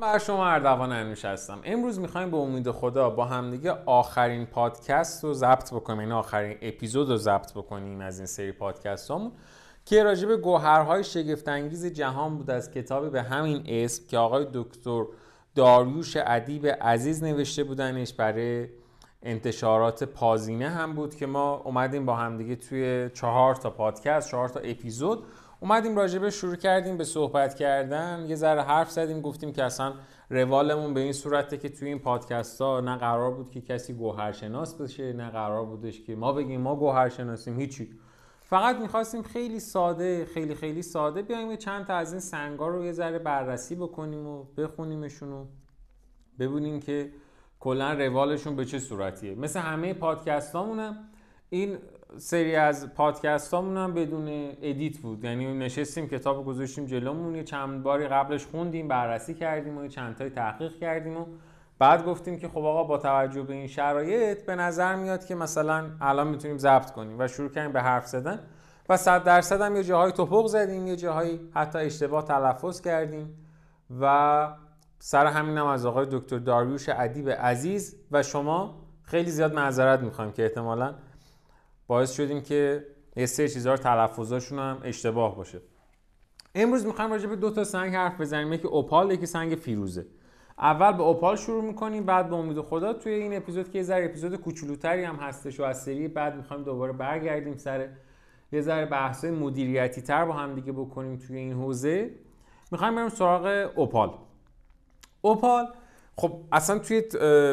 بر شما اردوان انوش هستم. امروز می‌خوایم به امید خدا با همدیگه آخرین پادکست رو ضبط بکنیم. این یعنی آخرین اپیزود رو ضبط بکنیم از این سری پادکست همون که راجع به گوهرهای شگفتانگیز جهان بود. از کتابی به همین اسم که آقای دکتر داریوش ادیب عزیز نوشته بودنش برای انتشارات پازینه هم بود که ما اومدیم با همدیگه توی چهار تا پادکست چهار تا اپیزود اومدیم راجبه شروع کردیم به صحبت کردن. یه ذره حرف زدیم گفتیم که اصلا روالمون به این صورته که توی این پادکست ها نه قرار بود که کسی گوهرشناس بشه نه قرار بودش که ما بگیم ما گوهرشناسیم هیچی. فقط می‌خواستیم خیلی ساده خیلی خیلی ساده بیایم یه چند تا از این سنگا رو یه ذره بررسی بکنیم و بخونیمشون و ببینیم که کلا روالشون به چه صورتیه. مثل همه پادکست این سری از پادکست هم بدون edit بود. یعنی نشستیم کتاب گذاشتیم جلومون یه چند باری قبلش خوندیم بررسی کردیم و یه چند تای تحقیق کردیم و بعد گفتیم که خب آقا با توجه به این شرایط به نظر میاد که مثلا الان می‌تونیم ضبط کنیم و شروع کردیم به حرف زدن و صد درصد هم یه جاهای تپق زدیم یه جاهایی حتی اشتباه تلفظ کردیم و سر همین هم از آقای دکتر داریوش ادیب عزیز و شما خیلی زیاد معذرت می‌خوایم که احتمالاً باعث شدیم که یه سری چیزها رو تلفظاشون هم اشتباه باشه. امروز می‌خوایم راجع به دو تا سنگ حرف بزنیم. یکی اوپال یکی سنگ فیروزه. اول به اوپال شروع می‌کنیم بعد به امید خدا. توی این اپیزود که یه ذره اپیزود کوچولوتری هم هستش و از سری بعد می‌خوایم دوباره برگردیم سر یه ذره بحث مدیریتی تر با هم دیگه بکنیم توی این حوزه. می‌خوایم بریم سراغ اوپال. اوپال خب اصلا توی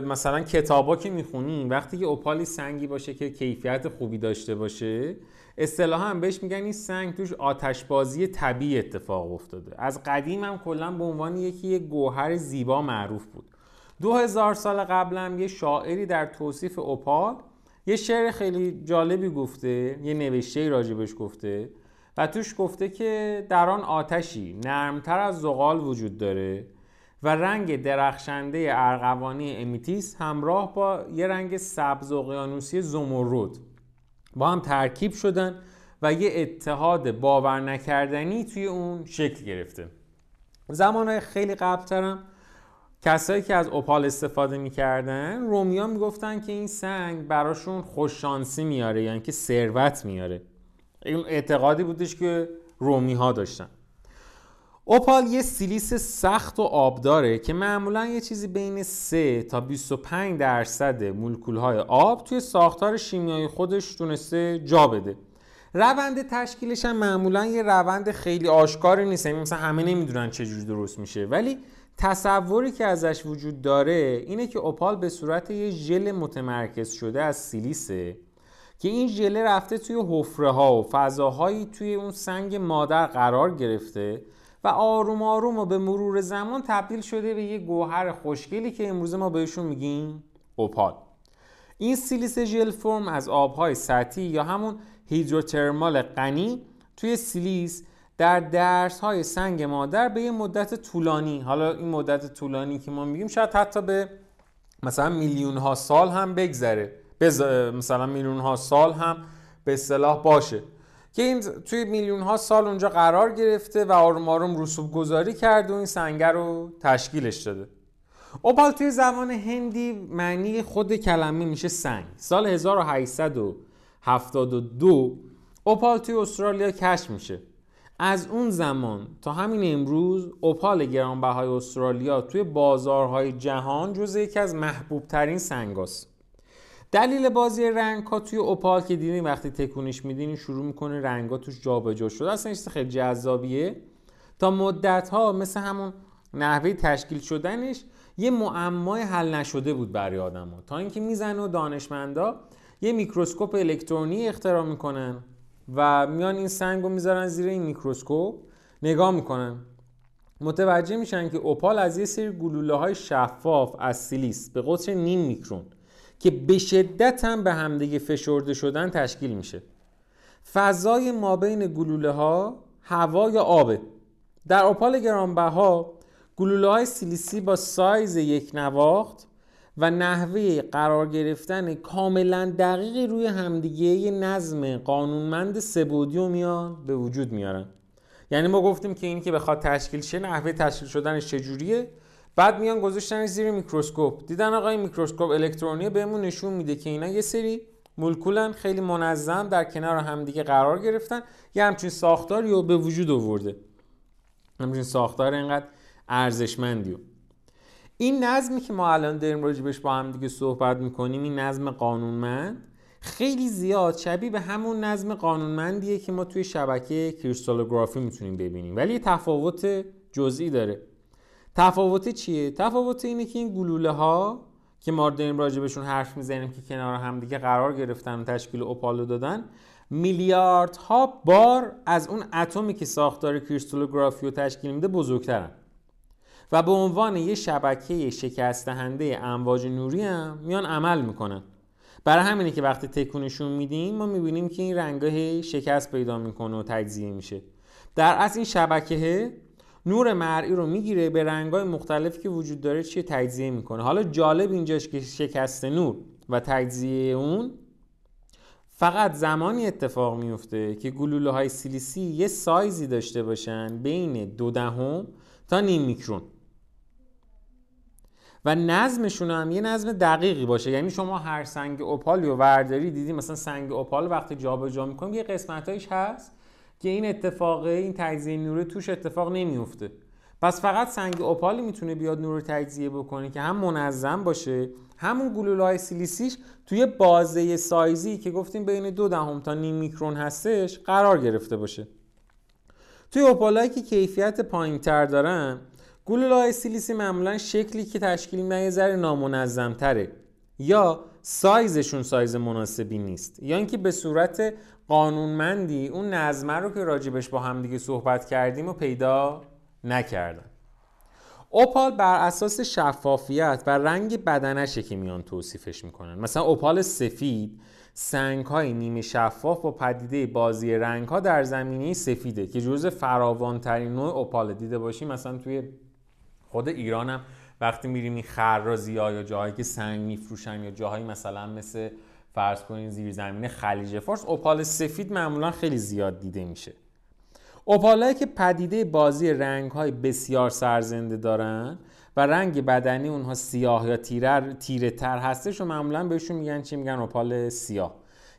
مثلا کتابا که می‌خونیم وقتی که اوپالی سنگی باشه که کیفیت خوبی داشته باشه اصطلاحا هم بهش میگن این سنگ توش آتشبازی طبیعی اتفاق افتاده. از قدیم هم کلا به عنوان یکی گوهر زیبا معروف بود. دو هزار سال قبلم یه شاعری در توصیف اوپال یه شعر خیلی جالبی گفته یه نوشته راجبش گفته و توش گفته که در آن آتشی نرمتر از زغال وجود داره. و رنگ درخشنده ارغوانی امیتیس همراه با یه رنگ سبز اقیانوسی زمرد. با هم ترکیب شدن و یه اتحاد باور نکردنی توی اون شکل گرفته. زمانهای خیلی قبلترم کسایی که از اوپال استفاده می‌کردن رومیا می‌گفتن که این سنگ براشون خوششانسی میاره یعنی که ثروت میاره این اعتقادی بودش که رومی ها داشتن. اوپال یه سیلیس سخت و آبداره که معمولا یه چیزی بین 3 تا 25 درصد مولکولهای آب توی ساختار شیمیایی خودش تونسته جا بده. روند تشکیلش هم معمولا یه روند خیلی آشکاری نیست یعنی مثلا همه نمی‌دونن چجوری درست میشه. ولی تصوری که ازش وجود داره اینه که اوپال به صورت یه ژل متمرکز شده از سیلیسه که این ژله رفته توی حفره ها و فضاهایی توی اون سنگ مادر قرار گرفته و آروم آروم و به مرور زمان تبدیل شده به یه گوهر خوشگلی که امروز ما بهشون میگیم اوپال. این سیلیس ژل فرم از آبهای سطحی یا همون هیدروترمال غنی توی سیلیس در درس های سنگ مادر به یه مدت طولانی حالا این مدت طولانی که ما میگیم شاید حتی به مثلا میلیون ها سال هم بگذره مثلا میلیون ها سال هم به اصطلاح باشه. که این توی میلیون ها سال اونجا قرار گرفته و آروم آروم رسوب گذاری کرد و این سنگر رو تشکیلش داده. اوپال توی زبان هندی معنی خود کلمه میشه سنگ. سال 1872 اوپال توی استرالیا کشف میشه. از اون زمان تا همین امروز اوپال گرانبهای استرالیا توی بازارهای جهان جز یکی از محبوب ترین سنگاست دلیل بازی رنگ ها توی اوپال که دیدین وقتی تکونش میدین شروع می‌کنه رنگ ها توش جابجا شده اصلا چیز خیلی جذابیه. تا مدت ها مثل همون نحوه تشکیل شدنش یه معمای حل نشده بود برای آدم ها. تا اینکه میزن و دانشمندا یه میکروسکوپ الکترونی اختراع می‌کنن و میان این سنگ رو می‌ذارن زیر این میکروسکوپ نگاه می‌کنن. متوجه میشن که اوپال از یه سری گلوله های شفاف از سیلیس به قطر نیم میکرون. که به شدت هم به همدیگه فشرده شدن تشکیل میشه. فضای مابین گلوله ها هوا یا آبه. در اپال گرانبها گلوله های سیلیسی با سایز یک نواخت و نحوه قرار گرفتن کاملا دقیقی روی همدیگه یه نظم قانونمند سبودی و میان به وجود میارن. یعنی ما گفتیم که این که بخواد تشکیل شه نحوه تشکیل شدنش چجوریه؟ بعد میان گذاشتن زیر میکروسکوپ. دیدن آقا این میکروسکوپ الکترونی بهمون نشون میده که اینا یه سری مولکولن خیلی منظم در کنار همدیگه قرار گرفتن. یه همچین ساختاری رو به وجود آورده. همچین ساختار اینقدر ارزشمندی این نظمی که ما الان داریم راجبش با هم دیگه صحبت می‌کنیم این نظم قانونمند خیلی زیاد شبیه به همون نظم قانونمندیه که ما توی شبکه کریستالوگرافی می‌تونیم ببینیم. ولی تفاوت جزئی داره. تفاوت چیه؟ تفاوت اینه که این گلوله ها که ما داریم راجبشون حرف می‌زنیم که کنار هم دیگه قرار گرفتن و تشکیل اوپالو دادن میلیاردها بار از اون اتمی که ساختار کریستالوگرافی رو تشکیل میده بزرگترن. و به عنوان یه شبکه شکست امواج نوری هم میان عمل می‌کنن. برای همینه که وقتی تکونشون میدیم ما می‌بینیم که این رنگاه شکست پیدا می‌کنه و تجزیه میشه. در اصل این شبکه نور مرئی رو می‌گیره به رنگای مختلفی که وجود داره چیه تجزیه می‌کنه. حالا جالب اینجاست که شکست نور و تجزیه اون فقط زمانی اتفاق میفته که گلوله های سیلیسی یه سایزی داشته باشن بین دو دهم تا نیم میکرون. و نظمشون هم یه نظم دقیقی باشه. یعنی شما هر سنگ اوپالی و ورداری دیدی مثلا سنگ اوپال وقتی جابجا جا می‌کنیم یه قسمتایش هست. که این اتفاقه این تجزیه نور توش اتفاق نمیفته پس فقط سنگ اوپالی می‌تونه بیاد نور تجزیه بکنه که هم منظم باشه همون گلوله های سیلیسیش توی بازه سایزی که گفتیم بین دو دهم تا نیم میکرون هستش قرار گرفته باشه. توی اوپالایی که کیفیت پایین تر دارن گلوله های سیلیسی معمولا شکلی که تشکیل میده یه ذره یا سایزشون سایز مناسبی نیست. یا اینکه به صورت قانونمندی اون نظمه رو که راجبش با هم دیگه صحبت کردیم و پیدا نکردن. اوپال بر اساس شفافیت و رنگ بدنشه که میان توصیفش می‌کنن. مثلا اوپال سفید سنگ های نیمه شفاف با پدیده بازی رنگ ها در زمینه سفیده که جزء فراوان ترین نوع اوپال دیده باشیم مثلا توی خود ایرانم وقتی میریم این خرازی ها یا جاهایی که سنگ میفروشن یا جاهایی مثلا مثل فرض کنین زیر زمین خلیج فارس اوپال سفید معمولا خیلی زیاد دیده میشه. اوپالایی که پدیده بازی رنگ های بسیار سرزنده دارن و رنگ بدنی اونها سیاه یا تیره, تیره تر هستش و معمولا بهشون میگن چی؟ میگن اوپال سیاه.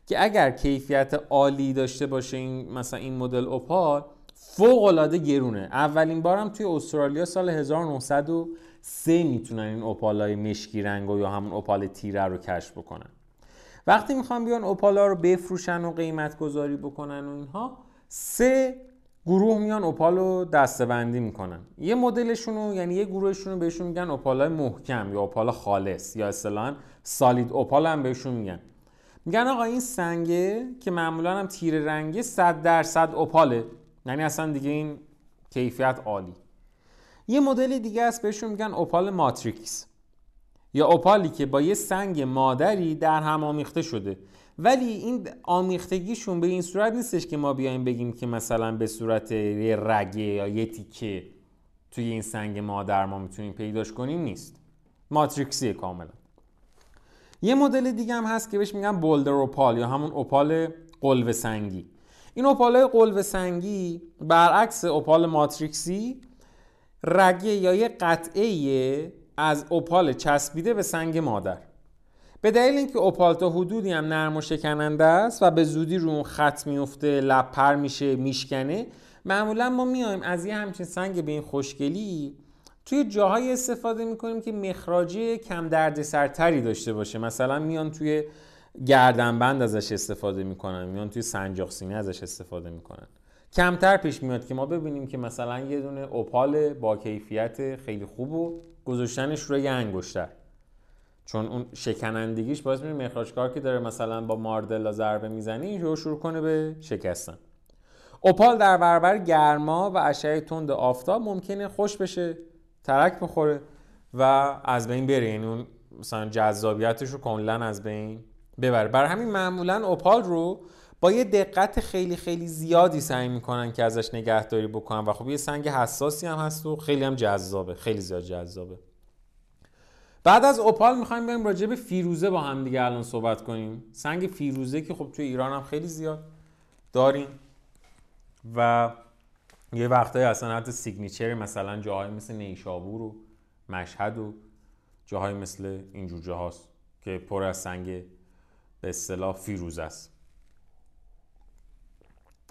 که اگر کیفیت عالی داشته باشه این مثلا این مدل اوپال فوق العاده گرونه. اولین بارم توی استرالیا سال 1903 می‌تونن این اوپالای مشکی رنگ و یا همون اوپال تیره رو کشف بکنن. وقتی می‌خوان بیان اوپالا رو بفروشن و قیمت گذاری بکنن و اینها سه گروه میان اوپال رو دستبندی می‌کنن. یه مدلشون رو یعنی یه گروهشون رو بهشون میگن اوپالای محکم یا اوپال خالص یا اصطلاحا سالید اوپال هم بهشون میگن. میگن آقا این سنگه که معمولا هم تیره رنگه 100 درصد اوپاله. یعنی اصلا دیگه این کیفیت عالی. یه مدل دیگه است بهشون میگن اوپال ماتریکس. یا اوپالی که با یه سنگ مادری در هم آمیخته شده. ولی این آمیختگیشون به این صورت نیستش که ما بیایم بگیم که مثلا به صورت یه رگه یا یه تیکه توی این سنگ مادر ما می‌تونیم پیداش کنیم نیست. ماتریکسی کاملا. یه مدل دیگه هم هست که بهش میگن بولدر اوپال یا همون اوپال قلوه سنگی. این اوپال قلوه سنگی برعکس اوپال ماتریکسی رگه یا یه قطعه از اوپال چسبیده به سنگ مادر. به دلیل اینکه اوپال تا حدودی هم نرم و شکننده است و به زودی رو اون خط میفته لپر میشه میشکنه معمولا ما میایم از یه همچین سنگ به این خوشگلی توی جاهایی استفاده می‌کنیم که مخراجی کم درد سرتری داشته باشه. مثلا میان توی گردنبند ازش استفاده می‌کنن میان توی سنجاق سینه ازش استفاده می‌کنن. کمتر پیش میاد که ما ببینیم که مثلا یه دونه اوپال با کیفیت خیلی خوب و گذاشتنش روی انگشتر. چون اون شکنندگیش باعث میشه مخراجکار که داره مثلا با ماردلا ضربه می‌زنه رو شروع کنه به شکستن. اوپال در برابر گرما و اشعه تند آفتاب ممکنه خوش بشه ترک بخوره و از بین بره. یعنی اون مثلا جذابیتش رو کاملا از بین ببره. برای همین معمولا اوپال رو با یه دقت خیلی خیلی زیادی سعی می‌کنن که ازش نگهداری بکنن و خب یه سنگ حساسی هم هست و خیلی هم جذابه خیلی زیاد جذابه. بعد از اوپال می‌خوایم بریم راجع به فیروزه با هم دیگه الان صحبت کنیم. سنگ فیروزه که خب توی ایران هم خیلی زیاد داریم و یه وقتایی اصلا حتی سیگنیچر مثلا جاهای مثل نیشابور و مشهد و جاهای مثل اینجور جاهاست که پر از سنگ به اصطلاح فیروز است.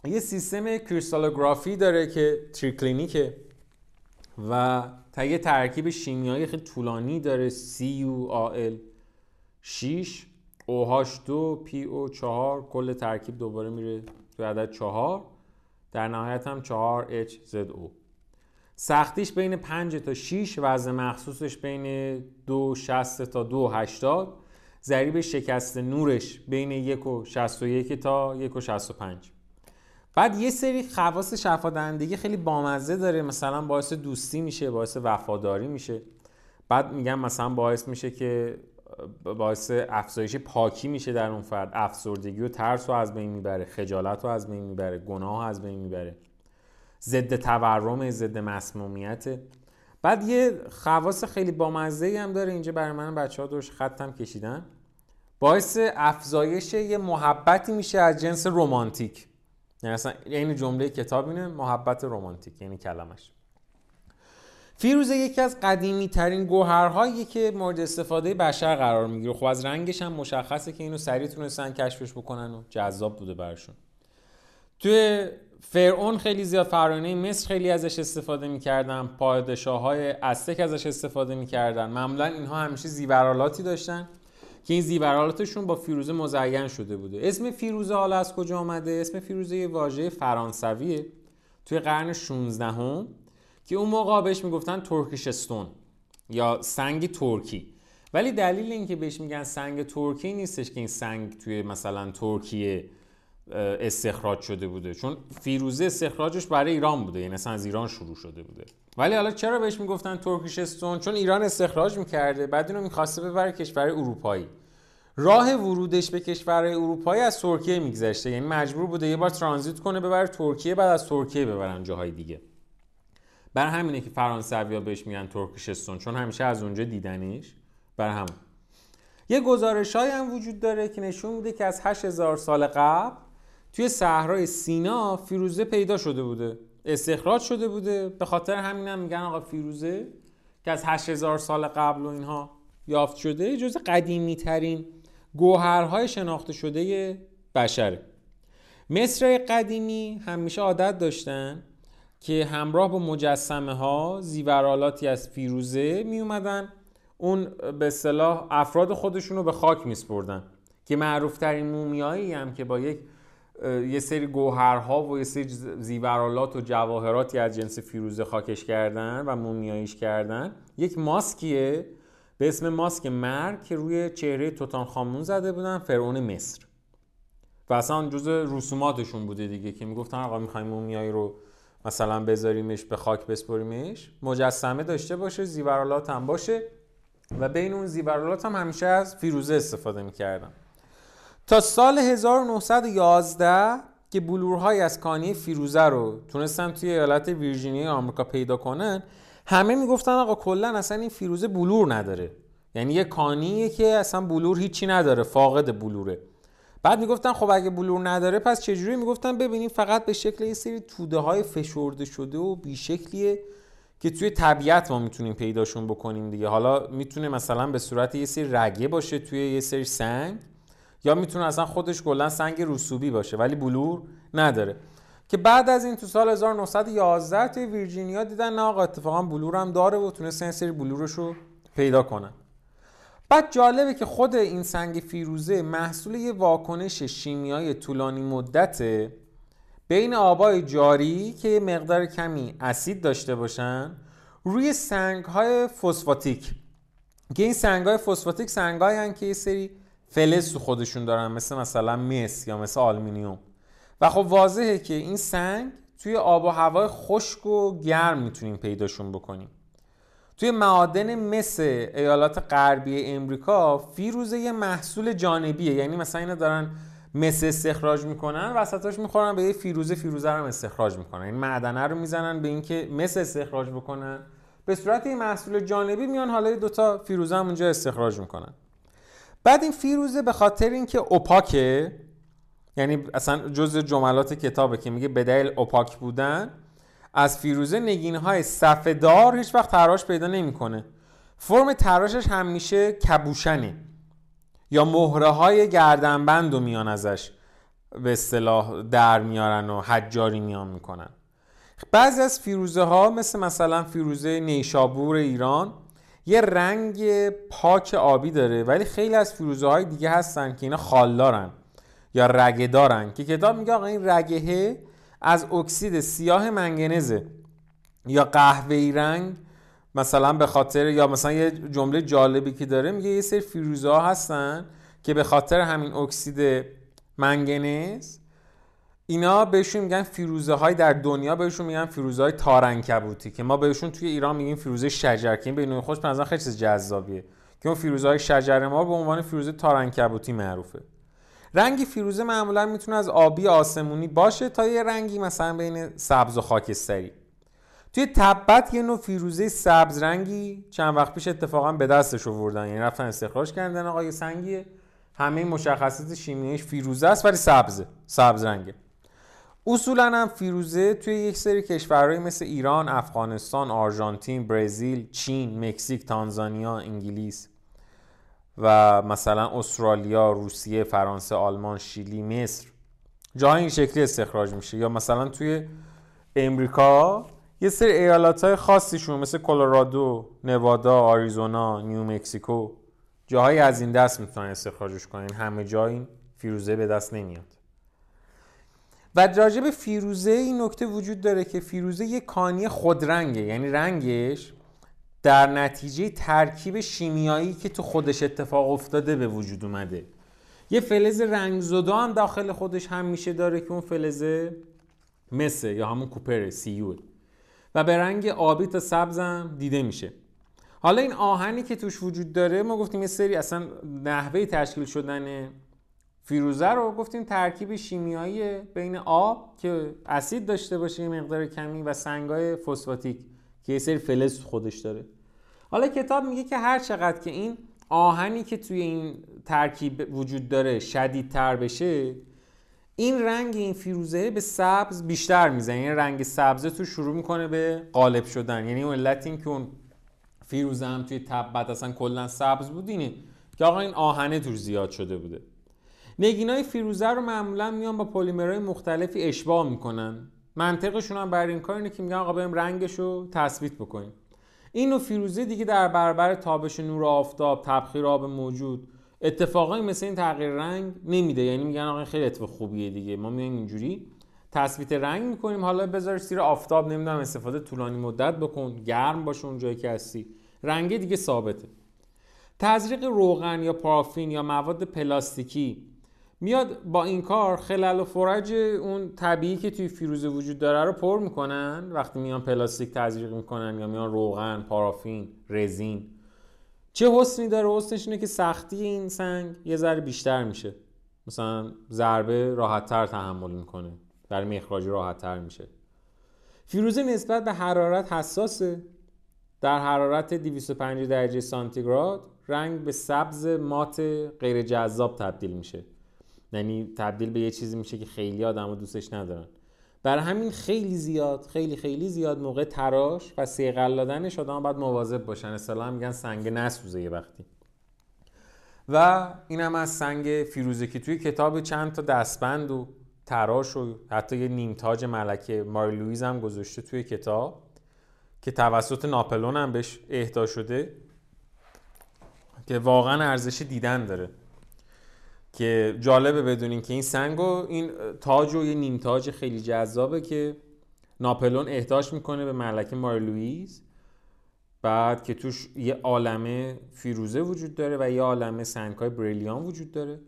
یه سیستم کریستالوگرافی داره که تریکلینیکه و تا یه ترکیب شیمیایی خیلی طولانی داره. CuAl 6 OH2 PO4 کل ترکیب دوباره میره تو عدد 4 در نهایت هم 4HZO سختیش بین 5 تا 6 وزن مخصوصش بین 260 تا 280 ضریب شکست نورش بین 1 و 61 تا 1 و 65 بعد یه سری خواص شفادندگی خیلی بامزه داره. مثلا باعث دوستی میشه باعث وفاداری میشه. بعد میگم مثلا باعث میشه که باعث افزایش پاکی میشه در اون فرد. افسردگی و ترس رو از بین می‌بره خجالت رو از بین می‌بره گناه رو از بین می‌بره. ضد تورم ضد مسمومیت. بعد یه خواص خیلی بامزه هم داره. اینجا برای من بچه ها دوش خطم کشیدن. باعث افزایش یه محبتی میشه از جنس رومانتیک یعنی اصلا این جمله کتاب اینه محبت رومانتیک یعنی کلمش. فیروزه یکی از قدیمی ترین گوهرهایی که مورد استفاده بشر قرار می‌گیره. خب از رنگش هم مشخصه که اینو سریع تونستن کشفش بکنن و جذاب بوده برشون توی فرعون خیلی زیاد فرعونی مصر خیلی ازش استفاده می‌کردن پادشاه های استک ازش استفاده می‌کردن. معمولا اینها همیشه زیورالاتی داشتن. که این زیورالاتشون با فیروزه مزین شده بوده. اسم فیروزه حالا از کجا آمده؟ اسم فیروزه یه واژه فرانسویه توی قرن 16 هم که اون موقع بهش می‌گفتن ترکیش استون یا سنگ ترکی. ولی دلیل اینکه بهش میگن سنگ ترکی نیستش که این سنگ توی مثلا ترکیه استخراج شده بوده. چون فیروزه استخراجش برای ایران بوده یعنی اصلا از ایران شروع شده بوده. ولی حالا چرا بهش می‌گفتن ترکیش استون؟ چون ایران استخراج می‌کرده بعد اینو می‌خواسته ببره کشور اروپایی. راه ورودش به کشور اروپایی از ترکیه میگذشته. یعنی مجبور بوده یه بار ترانزیت کنه ببره ترکیه بعد از ترکیه ببرن جاهای دیگه. بر همینه که فرانسوی ها بهش میگن ترکیشستون چون همیشه از اونجا دیدنش بر هم یه گزارش هم وجود داره که نشون میده که از 8000 سال قبل توی صحرای سینا فیروزه پیدا شده بوده. استخراج شده بوده. به خاطر همین هم میگن آقا فیروزه که از 8000 سال قبل و اینها یافت شده جز قدیمی ترین گوهرهای شناخته شده بشره. مصر قدیمی همیشه عادت داشتن که همراه با مجسمه ها زیورالاتی از فیروزه می اومدن اون به صلاح افراد خودشون رو به خاک میسپردن که معروف ترین مومیایی هم که با یک یه سری گوهرها و یه سری زیورالات و جواهراتی از جنس فیروزه خاکش کردن و مومیاییش کردن. یک ماسکیه به اسم ماسک مرگ که روی چهره توتان خامون زده بودن فرعون مصر. و اصلا جز رسوماتشون بوده دیگه که می‌گفتن آقا می‌خوایم مومیایی رو مثلا بذاریمش به خاک بسپریمش. مجسمه داشته باشه زیورالات هم باشه. و بین اون زیورالات هم همیشه از فیروزه استفاده می‌کردن. تا سال 1911 که بلورهای از کانی فیروزه رو تونستن توی ایالت ویرجینیا آمریکا پیدا کنن همه می‌گفتن آقا کلا اصلا این فیروزه بلور نداره. یعنی یه کانیه که اصلا بلور هیچی نداره فاقد بلوره. بعد می‌گفتن خب اگه بلور نداره پس چجوری؟ می‌گفتن ببینیم فقط به شکل یه سری توده های فشرده شده و بیشکلیه که توی طبیعت ما می‌تونیم پیداشون بکنیم دیگه. حالا می‌تونه مثلا به صورت یه سری رگه باشه توی یه سری سنگ. یا می‌تونه اصلا خودش کلا سنگ رسوبی باشه ولی بلور نداره. که بعد از این تو سال 1911 توی ویرجینیا دیدن نه آقا اتفاقا بلور هم داره و تونستن یه سری بلورش رو پیدا کنن بعد جالبه که خود این سنگ فیروزه محصول یه واکنش شیمیایی طولانی مدته بین آبای جاری که مقدار کمی اسید داشته باشن روی سنگ های فسفاتیک. که این سنگ های فسفاتیک سنگ های که یه سری فلز تو خودشون دارن مثل مثلا مس یا مثل آلومینیوم. و خب واضحه که این سنگ توی آب و هوای خشک و گرم می‌تونیم پیداشون بکنیم. توی معادن مثل ایالات غربی امریکا فیروزه یه محصول جانبیه. یعنی مثلا اینا دارن مس استخراج می‌کنن وسطاش می‌خورن به یه فیروزه فیروزه رو استخراج می‌کنن. این معدنه رو می‌زنن به اینکه مس استخراج بکنن. به صورت این محصول جانبی میان حالا دوتا فیروزه هم اونجا استخراج می‌کنن. بعد این فیروزه به خاطر اینکه اوپاکه یعنی اصلا جز جملات کتابه که میگه بدل اوپاک بودن از فیروزه نگین های صفدار هیچ وقت تراش پیدا نمی‌کنه. فرم تراشش همیشه کبوشنه یا مهره های گردنبند رو میان ازش به اصطلاح در میارن و حجاری میان می‌کنن. بعضی از فیروزه ها مثل مثلا فیروزه نیشابور ایران یه رنگ پاک آبی داره ولی خیلی از فیروزه های دیگه هستن که اینا خالدارن یا رگه دارن که کتاب میگه آقا این رگهه از اکسید سیاه منگنزه یا قهوه‌ای رنگ مثلا به خاطر یا مثلا یه جمله جالبی که داره میگه یه سری فیروزه ها هستن که به خاطر همین اکسید منگنز اینا بهشون میگن فیروزه های در دنیا بهشون میگن فیروزه های تارنکبوتی که ما بهشون توی ایران میگیم فیروزه شجر که این به نوع به خیلی چیز جذابیه. که اون فیروزه های شجر ما به عنوان فیروزه تارنکبوتی معروفه. رنگی فیروزه معمولا می‌تونه از آبی آسمونی باشه تا یه رنگی مثلا بین سبز و خاکستری. توی تبت یه نوع فیروزه سبز رنگی چند وقت پیش اتفاقا به دستش آوردن یعنی رفتن استخراج کردن. آقای سنگیه. همه مشخصات شیمیاییش فیروزه است ولی سبزه. سبز رنگه. اصولا هم فیروزه توی یک سری کشورهایی مثل ایران، افغانستان، آرژانتین، برزیل، چین، مکزیک، تانزانیا، انگلیس و مثلا استرالیا، روسیه، فرانسه، آلمان، شیلی، مصر. جاهای این شکلی استخراج میشه. یا مثلا توی امریکا یه سری ایالت های خاصیشون مثل کلرادو، نوادا، آریزونا، نیو مکسیکو جاهایی از این دست می‌تونن استخراجش کنین همه جا این فیروزه به دست نمیاد. و راجع به فیروزه این نکته وجود داره که فیروزه یک کانی خودرنگه. یعنی رنگش در نتیجه ترکیب شیمیایی که تو خودش اتفاق افتاده به وجود اومده. یه فلز رنگزدا هم داخل خودش هم میشه داره که اون فلز مسه یا همون copper Cu و به رنگ آبی تا سبزم دیده میشه. حالا این آهنی که توش وجود داره ما گفتیم یه سری اصلا نحوه تشکیل شدن فیروزه رو گفتیم ترکیب شیمیایی بین آب که اسید داشته باشه مقدار کمی و سنگای فسفاتیک که یه سری فلز خودش داره. حالا کتاب میگه که هر چقدر که این آهنی که توی این ترکیب وجود داره شدیدتر بشه این رنگ این فیروزه به سبز بیشتر می‌زنه. یعنی رنگ سبزه تو شروع می‌کنه به قالب شدن. یعنی اون علت این که اون فیروزه هم توی تبت اصلا کلا سبز بود اینه که آقا این آهنه توش زیاد شده بوده. نگینای فیروزه رو معمولا میان با پلیمرهای مختلفی اشباه می‌کنن. منطقشون هم بر این کار اینه که میگن آقا بریم رنگش رو تثبیت بکنیم. این نوع فیروزه دیگه در برابر تابش نور آفتاب تبخیر آب موجود اتفاقایی مثل این تغییر رنگ نمیده. یعنی میگن آقا خیلی اتفاق خوبیه دیگه. ما میایم اینجوری تثبیت رنگ می‌کنیم. حالا بذار زیر آفتاب نمی‌دونم استفاده طولانی مدت بکن. گرم باشه اون جایی که هستی. رنگ دیگه ثابته. تزریق روغن یا پارافین یا مواد پلاستیکی میاد با این کار خلل و فرج اون طبیعی که توی فیروزه وجود داره رو پر می‌کنن؟ وقتی میان پلاستیک تزریق می‌کنن یا میان روغن پارافین رزین. چه حسنی داره حسنش اینه که سختی این سنگ یه ذره بیشتر میشه. مثلا ضربه راحتتر تحمل می‌کنه. در مخراجی راحتتر میشه. فیروزه نسبت به حرارت حساسه. در حرارت 205 درجه سانتیگراد رنگ به سبز مات غیر جذاب تبدیل میشه. یعنی تبدیل به یه چیزی میشه که خیلی آدم رو دوستش ندارن. برای همین خیلی زیاد خیلی خیلی زیاد موقع تراش و سیقل دادنش آدم باید مواظب باشن. اصلا میگن سنگ نسوزه یه وقتی. و این هم از سنگ فیروزه که توی کتاب چند تا دستبند و تراش و حتی یه نیمتاج ملکه ماری لویز هم گذاشته توی کتاب که توسط ناپلئون هم بهش اهدا شده که واقعا ارزش دیدن داره. که جالبه بدونین که این سنگ و این تاج و یه نیم تاج خیلی جذابه که ناپلئون اهداش می‌کنه به ملکه ماری لوئیس بعد که توش یه عالمه فیروزه وجود داره و یه عالمه سنگ های بریلیان وجود داره.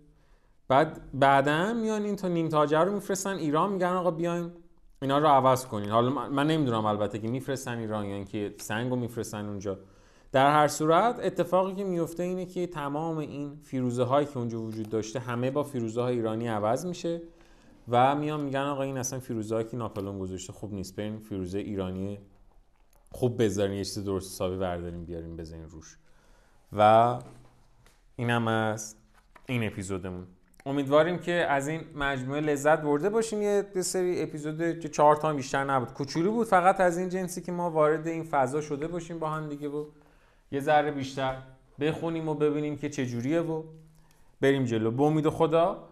بعد بعدا میان این تا نیم تاجه رو میفرستن ایران میگن آقا بیاین اینا رو عوض کنین. حالا من نمی‌دونم البته که میفرستن ایران یا اینکه سنگ رو میفرستن اونجا. در هر صورت اتفاقی که میفته اینه که تمام این فیروزه هایی که اونجا وجود داشته همه با فیروزه های ایرانی عوض میشه و میان میگن آقا این اصلا فیروزه هایی که ناپلون گذاشته خوب نیست بریم فیروزه ایرانی خوب بذارین یه چیز درست حسابی برداریم بیاریم بزنین روش. و اینم از این اپیزودمون. امیدواریم که از این مجموعه لذت برده باشیم. یه سری اپیزود که چهار تا بیشتر نبود. کوچولو بود فقط از این جنسی که ما وارد این فضا شده باشیم با هم دیگه بود یه ذره بیشتر بخونیم و ببینیم که چجوریه و بریم جلو. به امید خدا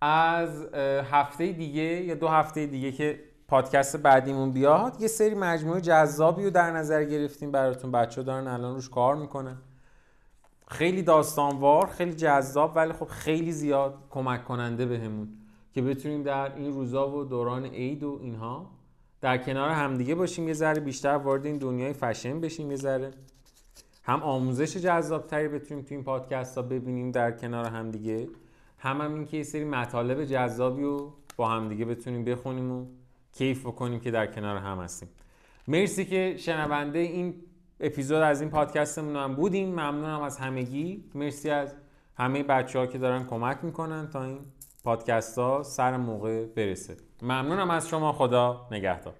از هفته دیگه یا دو هفته دیگه که پادکست بعدیمون بیاد یه سری مجموعه جذابی رو در نظر گرفتیم براتون. بچه دارن الان روش کار می‌کنن. خیلی داستانوار خیلی جذاب ولی خب خیلی زیاد کمک کننده بهمون که بتونیم در این روزا و دوران عید و اینها در کنار همدیگه باشیم. یه ذره بیشتر وارد این دنیای فشن بشیم یه ذره. هم آموزش جذابتری بتونیم تو این پادکست ها ببینیم در کنار هم هم این که یه سری مطالب جذابی رو با همدیگه بتونیم بخونیم و کیف بکنیم که در کنار هم هستیم. مرسی که شنونده این اپیزود از این پادکستمون هم بودیم ممنونم از همگی. مرسی از همه بچه ها که دارن کمک می‌کنن تا این پادکست ها سر موقع برسه. ممنونم از شما. خدا نگهدار.